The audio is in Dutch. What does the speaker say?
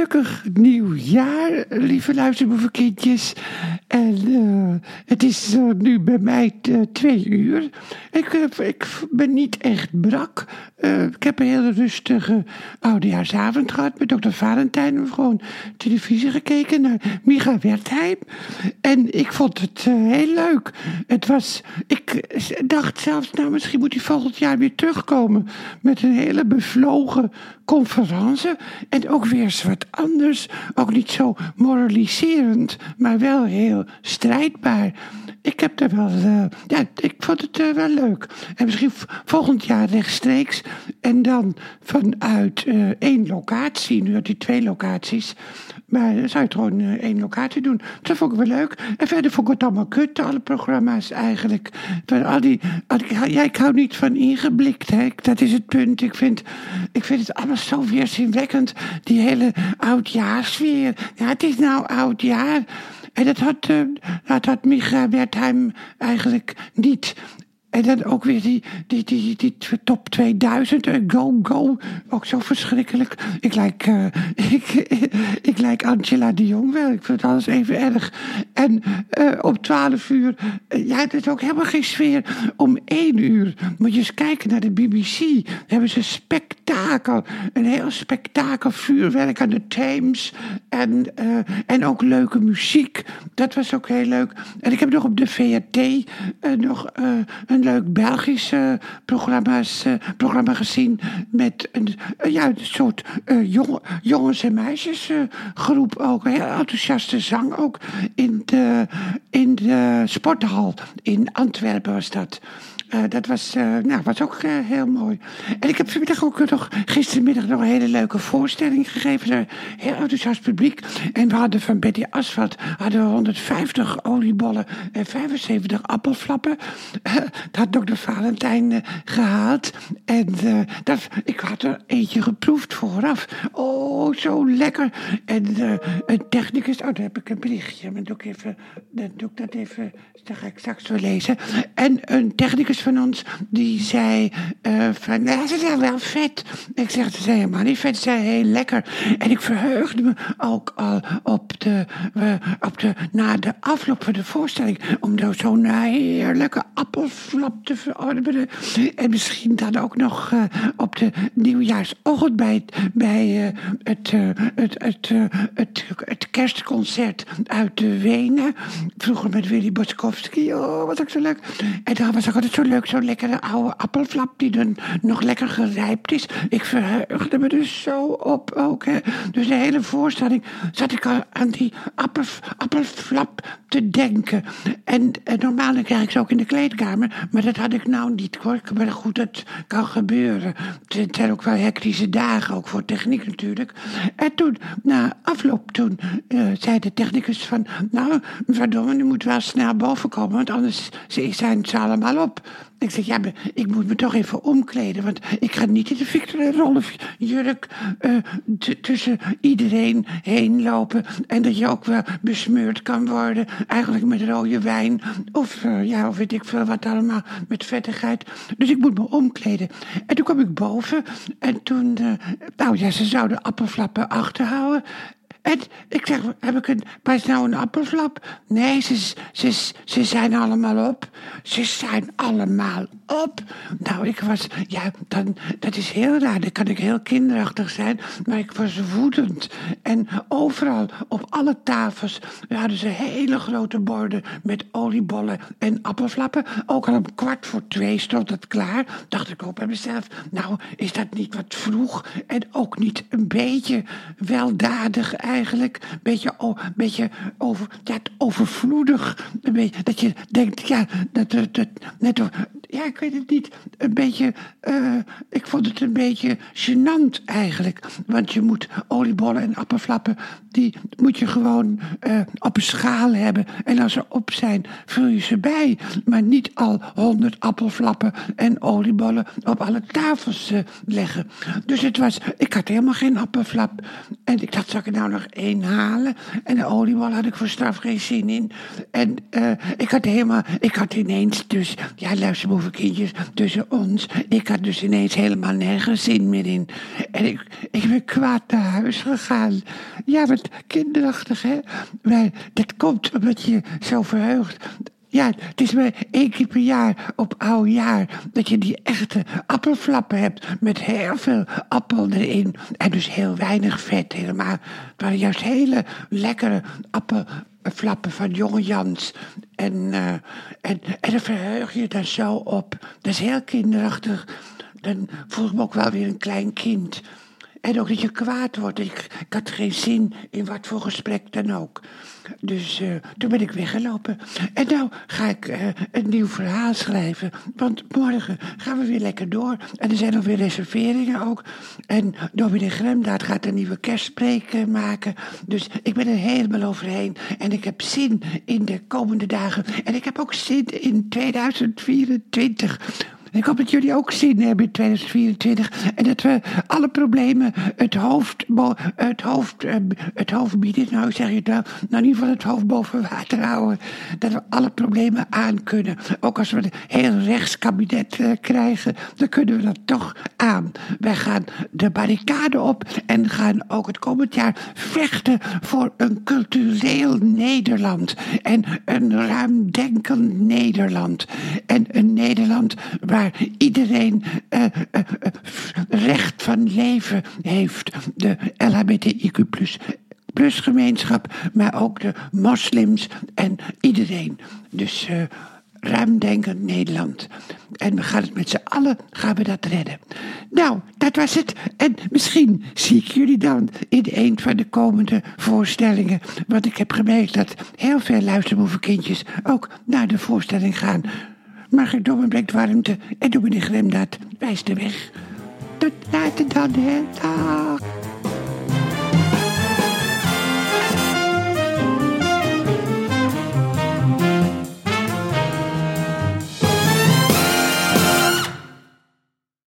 gelukkig nieuwjaar, lieve luisterboevenkindjes. En uh, het is uh, nu bij mij uh, twee uur. Ik, ik ben niet echt brak. ik heb een hele rustige oudejaarsavond gehad met dokter Valentijn. We gewoon televisie gekeken naar Micha Wertheim. En ik vond het heel leuk. Het was, ik dacht zelfs, nou misschien moet hij volgend jaar weer terugkomen. Met een hele bevlogen conferentie. En ook weer eens wat anders. Ook niet zo moraliserend, maar wel heel strijdbaar. Ik heb er wel, uh, ja, ik vond het uh, wel leuk. En misschien volgend jaar rechtstreeks. En dan vanuit uh, één locatie. Nu had hij twee locaties. Maar zou je het gewoon één locatie doen. Dat vond ik wel leuk. En verder vond ik het allemaal kut, alle programma's eigenlijk. Al die, al die, ja, ik hou niet van ingeblikt, hè. dat is het punt. Ik vind, ik vind het allemaal zo weerzinwekkend. Die hele oudjaarsfeer. Ja, het is nou oudjaar. En dat had, uh, dat had Micha Wertheim eigenlijk niet. En dan ook weer die, die, die, die top 2000, uh, go, go. Ook zo verschrikkelijk. Ik lijk, uh, ik, ik lijk Angela de Jong wel. Ik vind alles even erg. En uh, om 12 uur, ja, het is ook helemaal geen sfeer. Om 1 uur moet je eens kijken naar de BBC. hebben ze spektakel. Een heel spektakel vuurwerk aan de Thames. En, en ook leuke muziek. Dat was ook heel leuk. En ik heb nog op de VRT nog een leuk Belgisch uh, programma's, uh, programma gezien. Met een, uh, ja, een soort jonge, jongens- en meisjesgroep ook. Heel enthousiaste zang ook. In de, in de sporthal in Antwerpen was dat. Uh, dat was, uh, nou, was ook uh, heel mooi. En ik heb vanmiddag ook nog, gistermiddag nog een hele leuke voorstelling gegeven. Heel enthousiast publiek. En we hadden van Betty Asphalt hadden we 150 oliebollen en 75 appelflappen. dat had dokter Valentijn gehaald. En dat, ik had er eentje geproefd vooraf. Oh, zo lekker. En een technicus, oh, daar heb ik een berichtje. Maar ik even, dan doe ik dat even, dat ga ik straks wel lezen. En een technicus van ons, die zei uh, van, ja, ze zijn wel vet. Ik zeg, ze zijn helemaal niet vet, ze zijn heel lekker. En ik verheugde me ook al op de, uh, op de, na de afloop van de voorstelling, om zo'n heerlijke appelflap te verordenen. En misschien dan ook nog uh, op de nieuwjaarsochtend bij, bij het, het, het, het, het, kerstconcert uit de Wenen. Vroeger met Willy Boskowski, oh, wat ook zo leuk. En daar was ook altijd zo leuk, zo'n lekkere oude appelflap die dan nog lekker gerijpt is. Ik verheugde me dus zo op ook. Hè. Dus de hele voorstelling zat ik al aan die appel, appelflap te denken. En, en normaal krijg ik ze ook in de kleedkamer, maar dat had ik nou niet hoor. Maar goed, dat kan gebeuren. Het zijn ook wel hectische dagen, ook voor techniek natuurlijk. En toen, na afloop, toen uh, zei de technicus van... Nou, verdomme, nu moet wel snel boven komen, want anders zijn ze allemaal op. Ik zeg, ja, ik moet me toch even omkleden, want ik ga niet in de Victor Rolf jurk uh, tussen iedereen heen lopen. En dat je ook wel besmeurd kan worden, eigenlijk met rode wijn. Of, uh, ja, of weet ik veel wat allemaal, met vettigheid. Dus ik moet me omkleden. En toen kwam ik boven en toen, uh, nou ja, ze zouden appelflappen achterhouden. En ik zeg, heb ik een, pas nou een appelflap? Nee, ze, ze, ze zijn allemaal op. Ze zijn allemaal op. Nou, ik was, ja, dan, dat is heel raar. Dan kan ik heel kinderachtig zijn, maar ik was woedend. En overal, op alle tafels, hadden ze hele grote borden met oliebollen en appelflappen. Ook al om kwart voor twee stond het klaar. Dacht ik ook bij mezelf, nou, is dat niet wat vroeg? En ook niet een beetje weldadig eigenlijk. Een beetje, oh, beetje over, ja, overvloedig. Een beetje, dat je denkt, ja, dat, dat net, ja, ik weet het niet, een beetje, uh, ik vond het een beetje gênant eigenlijk. Want je moet oliebollen en appelflappen, die moet je gewoon uh, op een schaal hebben. En als ze op zijn, vul je ze bij. Maar niet al honderd appelflappen en oliebollen op alle tafels uh, leggen. Dus het was, ik had helemaal geen appelflap. En ik dacht, zal ik er nou nog één halen? En de oliebol had ik voor straf geen zin in. En ik had helemaal, ik had ineens dus, ja luister tussen ons. Ik had dus ineens helemaal nergens zin meer in. En ik, ik ben kwaad naar huis gegaan. Ja, wat kinderachtig, hè? Maar dat komt omdat je zo verheugt ja, het is maar één keer per jaar op oud jaar dat je die echte appelflappen hebt met heel veel appel erin en dus heel weinig vet helemaal. Het waren juist hele lekkere appelflappen van jonge Jans. En, uh, en, en dan verheug je daar zo op. Dat is heel kinderachtig. Dan voel ik me ook wel weer een klein kind. En ook dat je kwaad wordt. Ik, ik had geen zin in wat voor gesprek dan ook. Dus uh, toen ben ik weggelopen. En nou ga ik uh, een nieuw verhaal schrijven. Want morgen gaan we weer lekker door. En er zijn nog weer reserveringen ook. En Dominique Gremdaad gaat een nieuwe kerstspreek uh, maken. Dus ik ben er helemaal overheen. En ik heb zin in de komende dagen. En ik heb ook zin in 2024. Ik hoop dat jullie ook zin hebben in 2024. En dat we alle problemen het hoofd, het hoofd, eh, het hoofd bieden. Nou, zeg je het nou, nou, in ieder geval het hoofd boven water houden. Dat we alle problemen aan kunnen. Ook als we een heel rechtskabinet uh, krijgen, dan kunnen we dat toch aan. Wij gaan de barricade op en gaan ook het komend jaar vechten voor een cultureel Nederland. En een ruimdenkend Nederland. En een Nederland waar waar iedereen uh, uh, recht van leven heeft. De LHBTIQ plus gemeenschap, maar ook de moslims en iedereen. Dus uh, ruimdenkend Nederland. En we gaan het met z'n allen, gaan we dat redden. Nou, dat was het. En misschien zie ik jullie dan in een van de komende voorstellingen. Want ik heb gemerkt dat heel veel luisterboevenkindjes ook naar de voorstelling gaan. Margriet Dobben brengt warmte en Dominique Gremdaad wijst de weg. Tot later dan, hè. Dag.